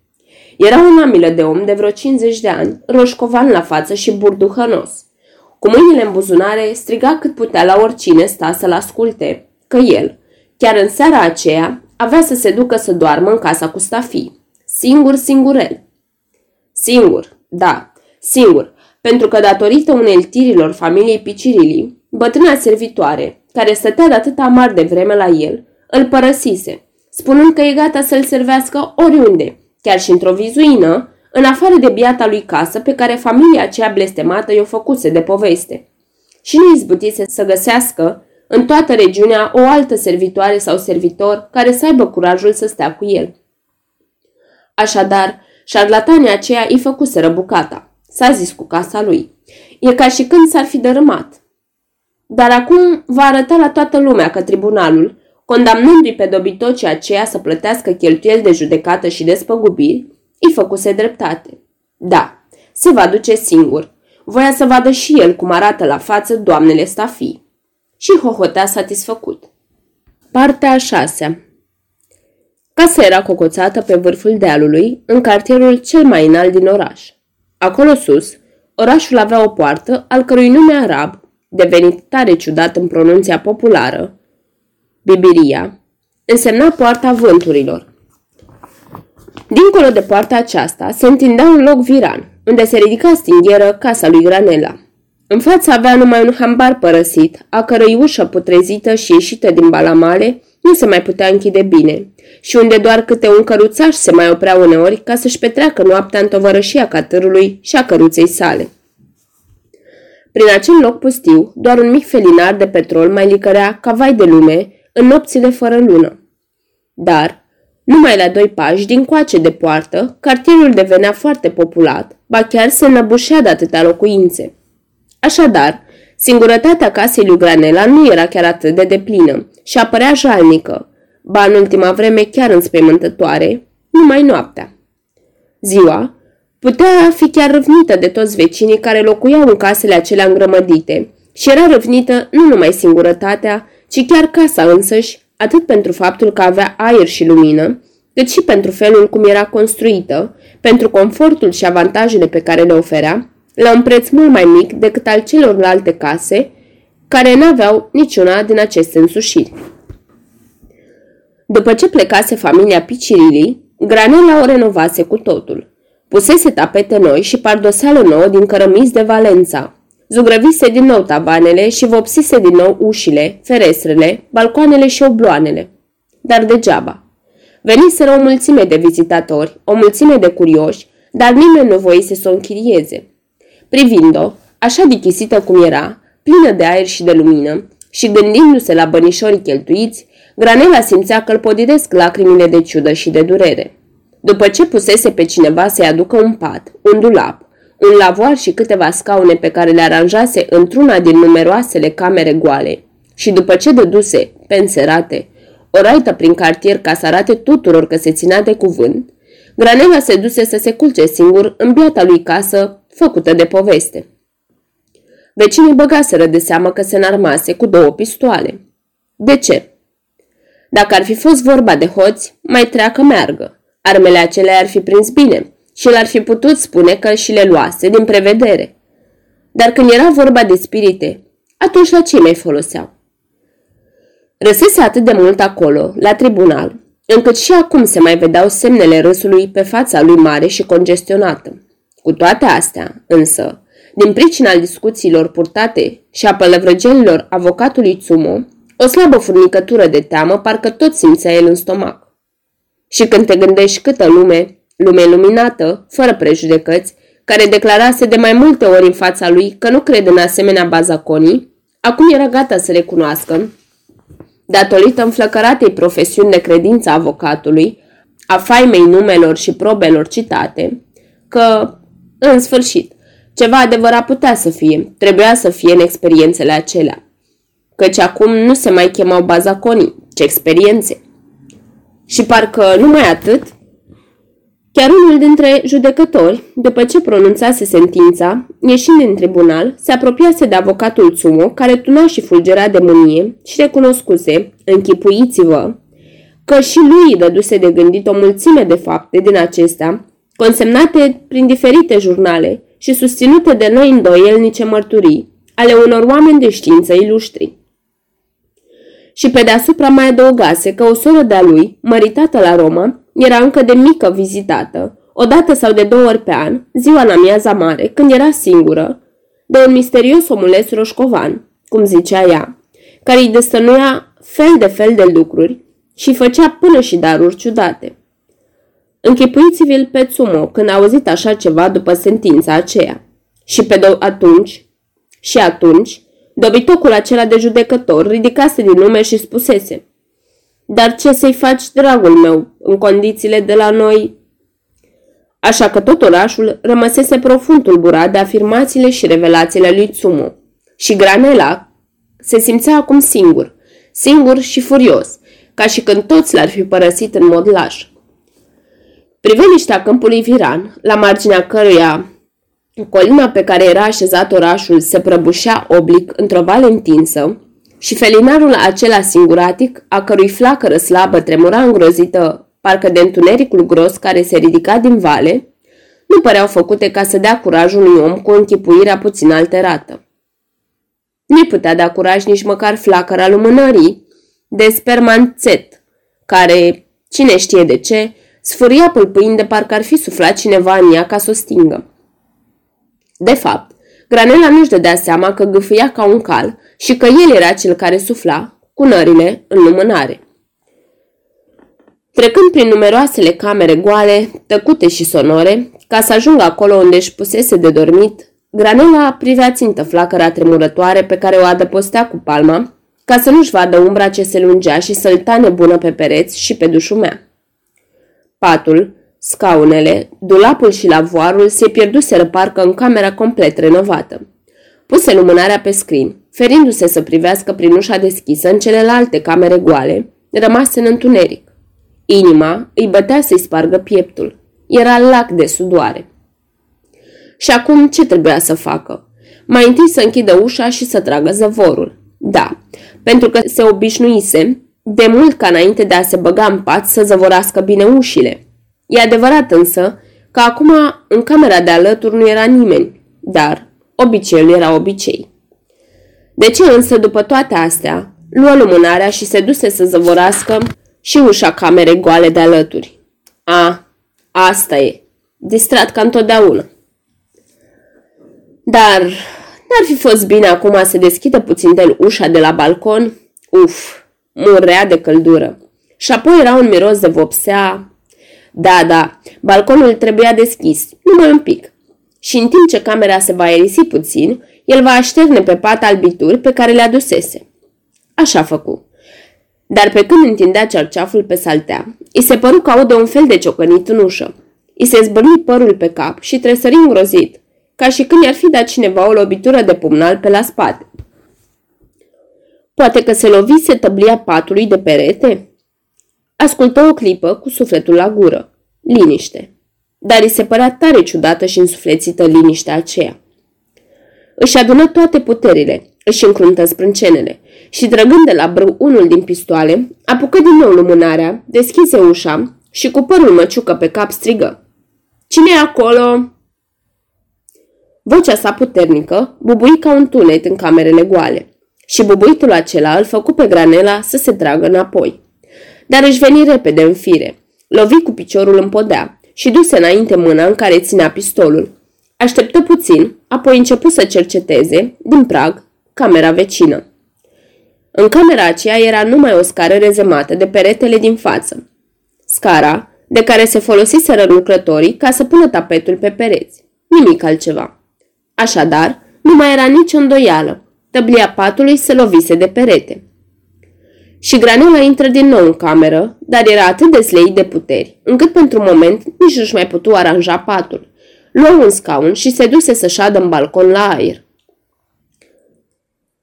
Era un amilă de om de vreo 50 de ani, roșcovan la față și burduhănos. Cu mâinile în buzunare, striga cât putea la oricine sta să-l asculte, că el, chiar în seara aceea, avea să se ducă să doarmă în casa cu stafii. Singur, singurel. Singur, da, singur, pentru că datorită uneltirilor familiei Picirilii, bătrâna servitoare, care stătea de atâta amar de vreme la el, îl părăsise, spunând că e gata să-l servească oriunde, chiar și într-o vizuină, în afară de biata lui casă pe care familia aceea blestemată i-o făcuse de poveste. Și nu izbutise să găsească în toată regiunea o altă servitoare sau servitor care să aibă curajul să stea cu el. Așadar, șarlatanii aceia îi făcuseră bucata. S-a zis cu casa lui. E ca și când s-ar fi dărâmat. Dar acum va arăta la toată lumea că tribunalul, condamnându-i pe dobitocii aceia să plătească cheltuieli de judecată și despăgubiri, îi făcuse dreptate. Da, se va duce singur. Voia să vadă și el cum arată la față doamnele stafii. Și hohotea satisfăcut. Partea a șasea Casa era cocoțată pe vârful dealului, în cartierul cel mai înalt din oraș. Acolo sus, orașul avea o poartă, al cărui nume arab, devenit tare ciudat în pronunția populară, Bibiria, însemna poarta vânturilor. Dincolo de poarta aceasta se întindea un loc viran, unde se ridica stingheră casa lui Granela. În față avea numai un hambar părăsit, a cărui ușă putrezită și ieșită din balamale nu se mai putea închide bine și unde doar câte un căruțaș se mai oprea uneori ca să-și petreacă noaptea în tovărășia catârului și a căruței sale. Prin acel loc pustiu, doar un mic felinar de petrol mai licărea ca vai de lume în nopțile fără lună. Dar, numai la doi pași din coace de poartă, cartierul devenea foarte populat, ba chiar se înăbușea de atâtea locuințe. Așadar, singurătatea casei lui Granela nu era chiar atât de deplină și apărea jalnică, ba în ultima vreme chiar înspăimântătoare, numai noaptea. Ziua putea fi chiar răvnită de toți vecinii care locuiau în casele acelea îngrămădite și era răvnită nu numai singurătatea, ci chiar casa însăși, atât pentru faptul că avea aer și lumină, cât și pentru felul cum era construită, pentru confortul și avantajele pe care le oferea, la un preț mult mai mic decât al celorlalte case, care n-aveau niciuna din aceste însușiri. După ce plecase familia Picirilii, Granela o renovase cu totul. Pusese tapete noi și pardoseală nouă din cărămizi de Valența. Zugrăvise din nou tabanele și vopsise din nou ușile, ferestrele, balcoanele și obloanele. Dar degeaba. Veniseră o mulțime de vizitatori, o mulțime de curioși, dar nimeni nu voise să o închirieze. Privind-o, așa dichisită cum era, plină de aer și de lumină, și gândindu-se la bănișorii cheltuiți, Granela simțea că îl podidesc lacrimile de ciudă și de durere. După ce pusese pe cineva să-i aducă un pat, un dulap, un lavoar și câteva scaune pe care le aranjase într-una din numeroasele camere goale, și după ce dăduse, penserate, o raită prin cartier ca să arate tuturor că se ținea de cuvânt, Granela se duse să se culce singur în biata lui casă făcută de poveste. Vecinii băgaseră de seamă că se înarmase cu două pistoale. De ce? Dacă ar fi fost vorba de hoți, mai treacă meargă. Armele acelea ar fi prins bine și l-ar fi putut spune că și le luase din prevedere. Dar când era vorba de spirite, atunci la ce mai foloseau? Răsese atât de mult acolo, la tribunal, încât și acum se mai vedeau semnele râsului pe fața lui mare și congestionată. Cu toate astea, însă, din pricina discuțiilor purtate și a pălăvrăgelilor avocatului Tsumo, o slabă furnicătură de teamă parcă tot simțea el în stomac. Și când te gândești câtă lume, lume luminată, fără prejudecăți, care declarase de mai multe ori în fața lui că nu crede în asemenea bazaconii, acum era gata să recunoască, datorită înflăcăratei profesiuni de credință a avocatului, a faimei numelor și probelor citate, că, în sfârșit, ceva adevărat putea să fie, trebuia să fie în experiențele acelea. Căci acum nu se mai chemau bazaconii, ci experiențe. Și parcă numai atât, chiar unul dintre judecători, după ce pronunțase sentința, ieșind din tribunal, se apropiase de avocatul Tsumo, care tuna și fulgera de mânie și recunoscuse, închipuiți-vă, că și lui îi dăduse de gândit o mulțime de fapte din acestea, consemnate prin diferite jurnale și susținute de noi îndoielnice mărturii ale unor oameni de știință iluștri. Și pe deasupra mai adăugase că o soră de-a lui, măritată la Roma, era încă de mică vizitată, o dată sau de două ori pe an, ziua în amiaza mare, când era singură, de un misterios omuleț roșcovan, cum zicea ea, care îi destănuia fel de fel de lucruri și făcea până și daruri ciudate. Închipuiți-vi-l pe Tsumo când a auzit așa ceva după sentința aceea. Și pe do- atunci, și atunci, dobitocul acela de judecător ridicase din lume și spusese Dar ce să-i faci, dragul meu, în condițiile de la noi? Așa că tot orașul rămăsese profund tulburat de afirmațiile și revelațiile lui Tsumo. Și Granela se simțea acum singur, singur și furios, ca și când toți l-ar fi părăsit în mod laș. Priveliștea câmpului Viran, la marginea căruia colina pe care era așezat orașul se prăbușea oblic într-o vale întinsă și felinarul acela singuratic, a cărui flacără slabă tremura îngrozită, parcă de întunericul gros care se ridica din vale, nu păreau făcute ca să dea curaj unui om cu închipuirea puțin alterată. Nu-i putea da curaj nici măcar flacăra lumânării de spermanțet, care, cine știe de ce, sfâria pâlpâind de parcă ar fi suflat cineva în ea ca să o stingă. De fapt, Granela nu-și dădea seama că gâfâia ca un cal și că el era cel care sufla, cu nările, în lumânare. Trecând prin numeroasele camere goale, tăcute și sonore, ca să ajungă acolo unde își pusese de dormit, Granela privea țintă flacăra tremurătoare pe care o adăpostea cu palma, ca să nu-și vadă umbra ce se lungea și să-l nebună pe pereți și pe dușumea. Patul, scaunele, dulapul și lavoarul se pierduseră parcă în camera complet renovată. Puse lumânarea pe scrin, ferindu-se să privească prin ușa deschisă în celelalte camere goale, rămase în întuneric. Inima îi bătea să-i spargă pieptul. Era lac de sudoare. Și acum ce trebuia să facă? Mai întâi să închidă ușa și să tragă zăvorul. Da, pentru că se obișnuise de mult ca înainte de a se băga în pat să zăvorască bine ușile. E adevărat însă că acum în camera de alături nu era nimeni, dar obiceiul era obicei. De ce însă după toate astea luă lumânarea și se duse să zăvorască și ușa camerei goale de alături? A, asta e, distrat ca întotdeauna. Dar n-ar fi fost bine acum să deschidă puțin de ușa de la balcon? Uf, murea de căldură. Și apoi era un miros de vopsea. Da, da, balconul trebuia deschis, numai un pic. Și în timp ce camera se va aerisi puțin, el va așterne pe pat albituri pe care le adusese. Așa făcu. Dar pe când întindea cerceaful pe saltea, îi se păru că aude un fel de ciocănit în ușă. I se zbărni părul pe cap și tresări îngrozit, ca și când i-ar fi dat cineva o lobitură de pumnal pe la spate. Poate că se lovise tăblia patului de perete? Ascultă o clipă cu sufletul la gură. Liniște. Dar îi se părea tare ciudată și însuflețită liniștea aceea. Își adună toate puterile, își încruntă sprâncenele și, trăgând de la brâu unul din pistoale, apucă din nou lumânarea, deschise ușa și cu părul măciucă pe cap strigă. Cine e acolo?" Vocea sa puternică bubui ca un tunet în camerele goale și bubuitul acela îl făcu pe Granela să se tragă înapoi. Dar își veni repede în fire. Lovi cu piciorul în podea și duse înainte mâna în care ținea pistolul. Așteptă puțin, apoi începu să cerceteze, din prag, camera vecină. În camera aceea era numai o scară rezemată de peretele din față. Scara, de care se folosiseră lucrătorii ca să pună tapetul pe pereți. Nimic altceva. Așadar, nu mai era nicio îndoială. Tăblia patului se lovise de perete. Și Granula intră din nou în cameră, dar era atât de sleit de puteri, încât pentru moment nici nu-și mai putu aranja patul. Luă un scaun și se duse să șadă în balcon la aer.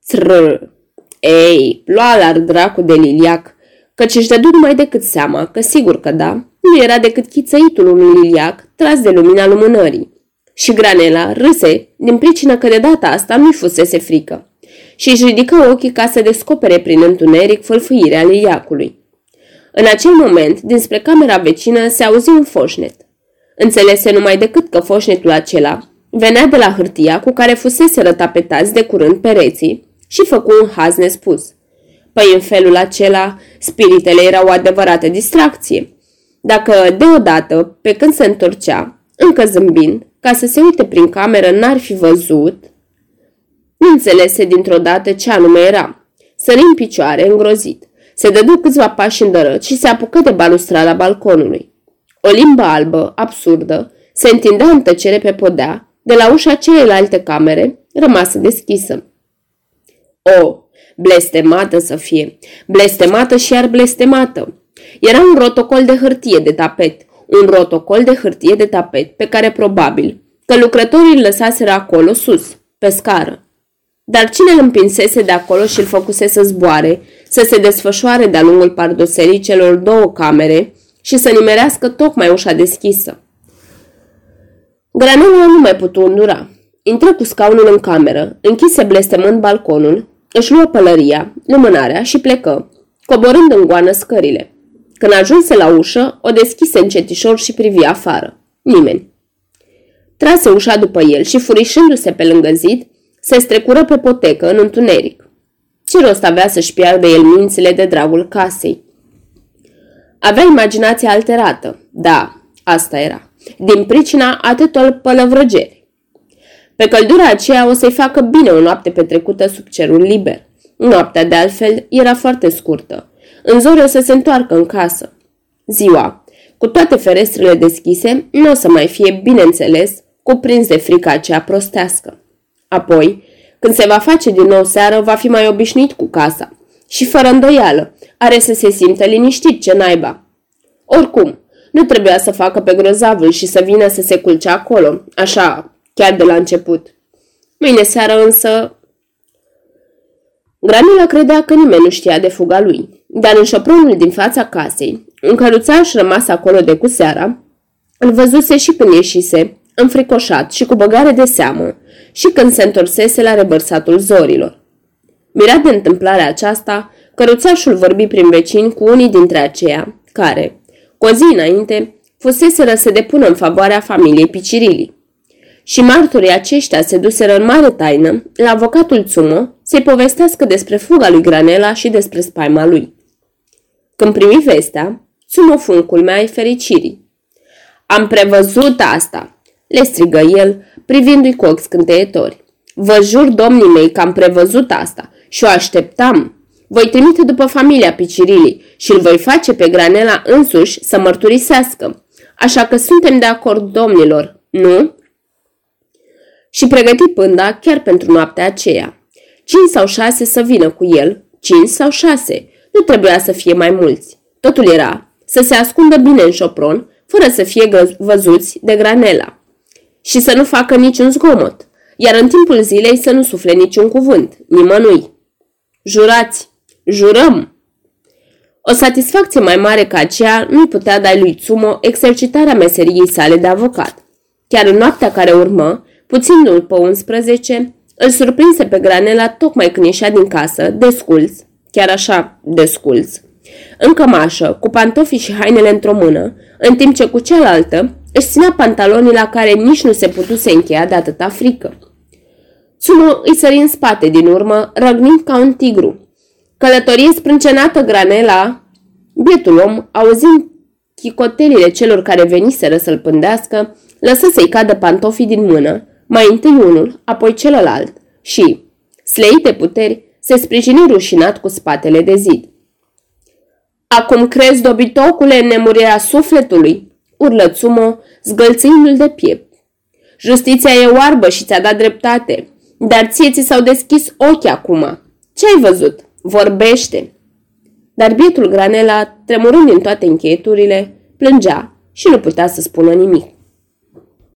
Trrr! Ei, lua la dracu de liliac, căci își dădu numai decât seama că sigur că da, nu era decât chițăitul unui liliac tras de lumina lumânării. Și Granela râse din pricină că de data asta nu-i fusese frică și își ridică ochii ca să descopere prin întuneric fălfâirea liliacului. În acel moment, dinspre camera vecină, se auzi un foșnet. Înțelese numai decât că foșnetul acela venea de la hârtia cu care fusese rătapetați de curând pereții și făcu un haz nespus. Păi în felul acela, spiritele erau o adevărată distracție. dacă deodată, pe când se întorcea, încă zâmbind, ca să se uite prin cameră, n-ar fi văzut, nu înțelese dintr-o dată ce anume era. Sări în picioare, îngrozit. Se dădu câțiva pași îndărăt și se apucă de balustrada balconului. O limbă albă, absurdă, se întindea în tăcere pe podea, de la ușa celelalte camere, rămasă deschisă. O, blestemată să fie, blestemată și iar blestemată. Era un rotocol de hârtie de tapet, un rotocol de hârtie de tapet pe care probabil că lucrătorii îl lăsaseră acolo sus, pe scară. Dar cine îl împinsese de acolo și îl făcuse să zboare, să se desfășoare de-a lungul pardoserii celor două camere și să nimerească tocmai ușa deschisă? Granelul nu mai putu îndura. Intră cu scaunul în cameră, închise blestemând balconul, își luă pălăria, lumânarea și plecă, coborând în goană scările. Când ajunse la ușă, o deschise încetișor și privi afară. Nimeni. Trase ușa după el și, furișându-se pe lângă zid, se strecură pe potecă în întuneric. Ce rost avea să-și piardă el mințile de dragul casei? Avea imaginația alterată. Da, asta era. Din pricina atâtor pălăvrăgeri. Pe căldura aceea o să-i facă bine o noapte petrecută sub cerul liber. Noaptea, de altfel, era foarte scurtă. În zori o să se întoarcă în casă. Ziua, cu toate ferestrele deschise, nu o să mai fie, bineînțeles, cuprins de frica aceea prostească. Apoi, când se va face din nou seară, va fi mai obișnuit cu casa. Și fără îndoială, are să se simtă liniștit ce naiba. Oricum, nu trebuia să facă pe grozavul și să vină să se culce acolo, așa, chiar de la început. Mâine seară însă... Granila credea că nimeni nu știa de fuga lui, dar în șopronul din fața casei, un căruțaș rămas acolo de cu seara, îl văzuse și când ieșise, înfricoșat și cu băgare de seamă, și când se întorsese la rebărsatul zorilor. Mirat de întâmplarea aceasta, căruțașul vorbi prin vecini cu unii dintre aceia, care, cu o zi înainte, fuseseră să depună în favoarea familiei Picirilii. Și martorii aceștia se duseră în mare taină la avocatul Țumo să-i povestească despre fuga lui Granela și despre spaima lui. Când primi vestea, Țumo fu în culmea ai fericirii. Am prevăzut asta, le strigă el, privindu-i cu ochi scânteietori. Vă jur, domnii mei, că am prevăzut asta și o așteptam. Voi trimite după familia Picirilii și îl voi face pe Granela însuși să mărturisească. Așa că suntem de acord, domnilor, nu? Și pregăti pânda chiar pentru noaptea aceea. Cinci sau șase să vină cu el, cinci sau șase. Nu trebuia să fie mai mulți. Totul era să se ascundă bine în șopron, fără să fie văzuți de Granela și să nu facă niciun zgomot, iar în timpul zilei să nu sufle niciun cuvânt, nimănui. Jurați! Jurăm! O satisfacție mai mare ca aceea nu-i putea da lui Tsumo exercitarea meseriei sale de avocat. Chiar în noaptea care urmă, puțin după 11, îl surprinse pe Granela tocmai când ieșea din casă, desculț, chiar așa, desculț, în cămașă, cu pantofii și hainele într-o mână, în timp ce cu cealaltă își ținea pantalonii la care nici nu se putuse încheia de atâta frică. Tsumo îi sări în spate din urmă, răgnind ca un tigru. Călătorie sprâncenată granela, bietul om, auzind chicotelile celor care veniseră să-l pândească, lăsă să-i cadă pantofii din mână, mai întâi unul, apoi celălalt, și, sleite puteri, se sprijini rușinat cu spatele de zid. Acum crezi, dobitocule, în nemurirea sufletului?" Urlă Tsumo, zgălțindu-l de piept. Justiția e oarbă și ți-a dat dreptate, dar ție ți s-au deschis ochii acum. Ce ai văzut? Vorbește! Dar bietul Granela, tremurând din toate încheieturile, plângea și nu putea să spună nimic.